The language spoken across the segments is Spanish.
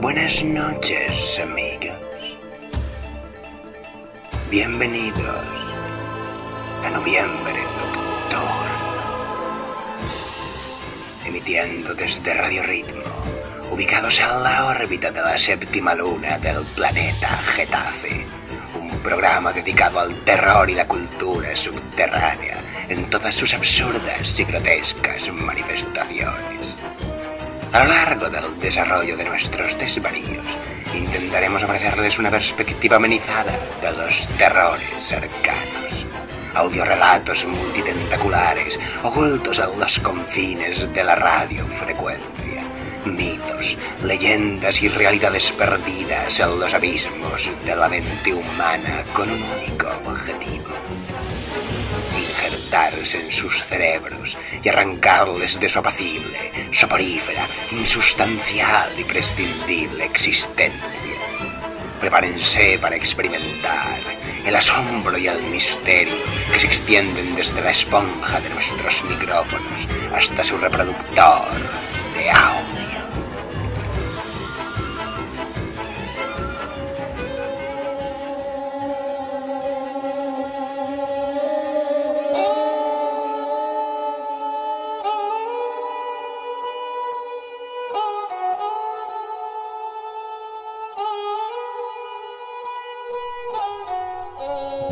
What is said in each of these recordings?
Buenas noches, amigos. Bienvenidos a Noviembre Nocturno. Emitiendo desde Radio Ritmo, ubicados en la órbita de la séptima luna del planeta Getafe. Un programa dedicado al terror y la cultura subterránea en todas sus absurdas y grotescas manifestaciones. A lo largo del desarrollo de nuestros desvaríos, intentaremos ofrecerles una perspectiva amenizada de los terrores arcanos. Audiorelatos multitentaculares ocultos en los confines de la radiofrecuencia. Mitos, leyendas y realidades perdidas en los abismos de la mente humana con un único objetivo en sus cerebros y arrancarles de su apacible, soporífera, insustancial y prescindible existencia. Prepárense para experimentar el asombro y el misterio que se extienden desde la esponja de nuestros micrófonos hasta su reproductor de audio.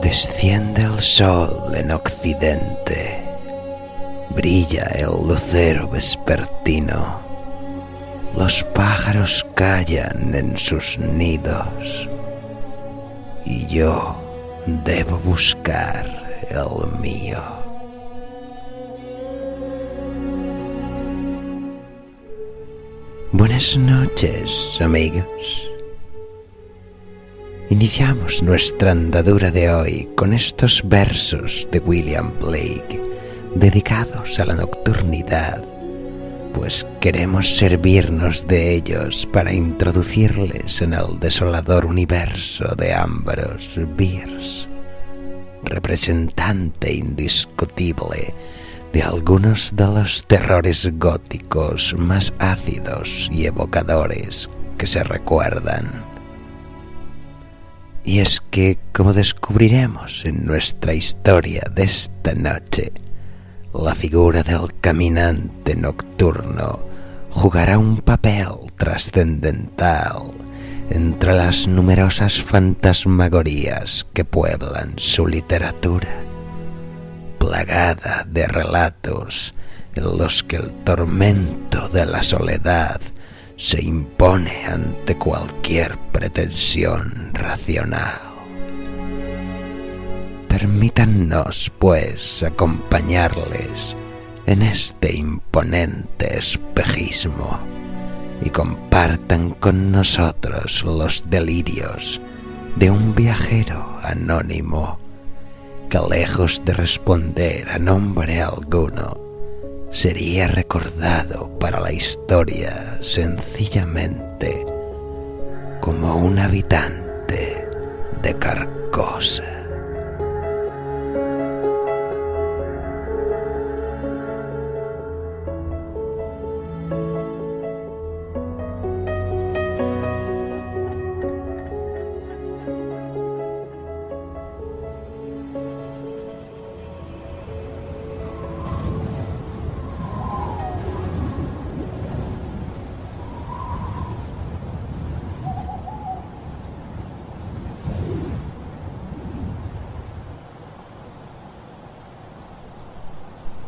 Desciende el sol en occidente, brilla el lucero vespertino, los pájaros callan en sus nidos y yo debo buscar el mío. Buenas noches, amigos. Iniciamos nuestra andadura de hoy con estos versos de William Blake dedicados a la nocturnidad, pues queremos servirnos de ellos para introducirles en el desolador universo de Ambrose Bierce, representante indiscutible de algunos de los terrores góticos más ácidos y evocadores que se recuerdan. Y es que, como descubriremos en nuestra historia de esta noche, la figura del caminante nocturno jugará un papel trascendental entre las numerosas fantasmagorías que pueblan su literatura, plagada de relatos en los que el tormento de la soledad se impone ante cualquier pretensión racional. Permítannos, pues, acompañarles en este imponente espejismo y compartan con nosotros los delirios de un viajero anónimo que lejos de responder a nombre alguno, sería recordado para la historia sencillamente como un habitante de Carcosa.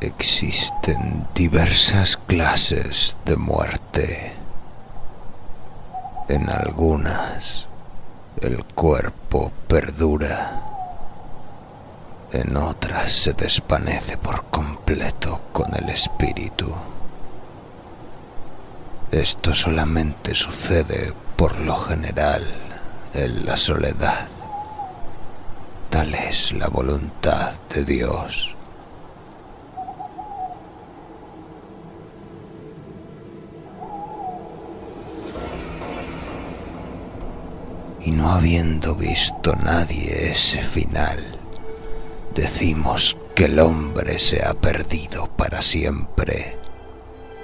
Existen diversas clases de muerte. En algunas, el cuerpo perdura. En otras se desvanece por completo con el espíritu. Esto solamente sucede por lo general en la soledad. Tal es la voluntad de Dios. Y no habiendo visto nadie ese final, decimos que el hombre se ha perdido para siempre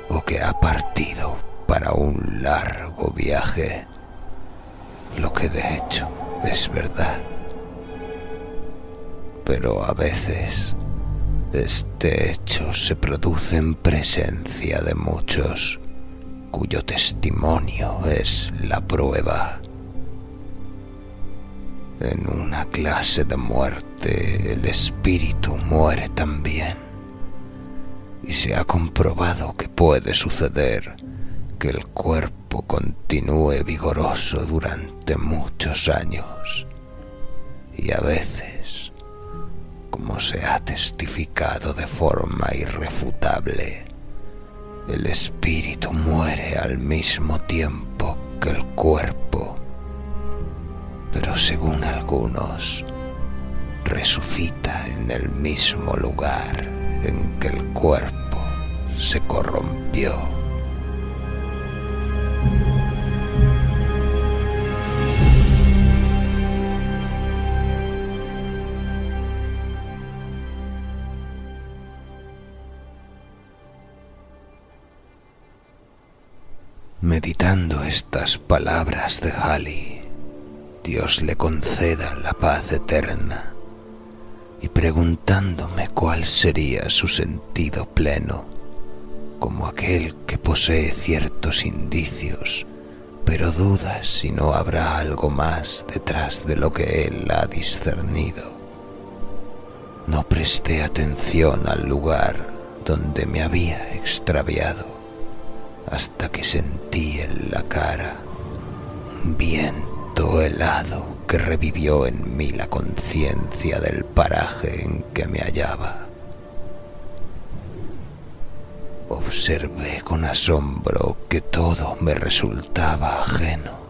o que ha partido para un largo viaje, lo que de hecho es verdad. Pero a veces este hecho se produce en presencia de muchos cuyo testimonio es la prueba. En una clase de muerte el espíritu muere también. Y se ha comprobado que puede suceder que el cuerpo continúe vigoroso durante muchos años. Y a veces, como se ha testificado de forma irrefutable, el espíritu muere al mismo tiempo que el cuerpo pero según algunos, resucita en el mismo lugar en que el cuerpo se corrompió. Meditando estas palabras de Halley, Dios le conceda la paz eterna y preguntándome cuál sería su sentido pleno, como aquel que posee ciertos indicios, pero duda si no habrá algo más detrás de lo que él ha discernido. No presté atención al lugar donde me había extraviado hasta que sentí en la cara helado que revivió en mí la conciencia del paraje en que me hallaba. Observé con asombro que todo me resultaba ajeno.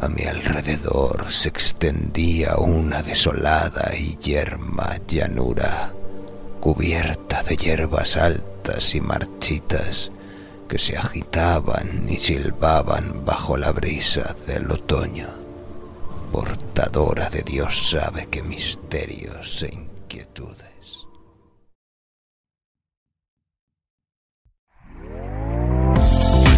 A mi alrededor se extendía una desolada y yerma llanura, cubierta de hierbas altas y marchitas, que se agitaban y silbaban bajo la brisa del otoño, portadora de Dios sabe qué misterios e inquietudes.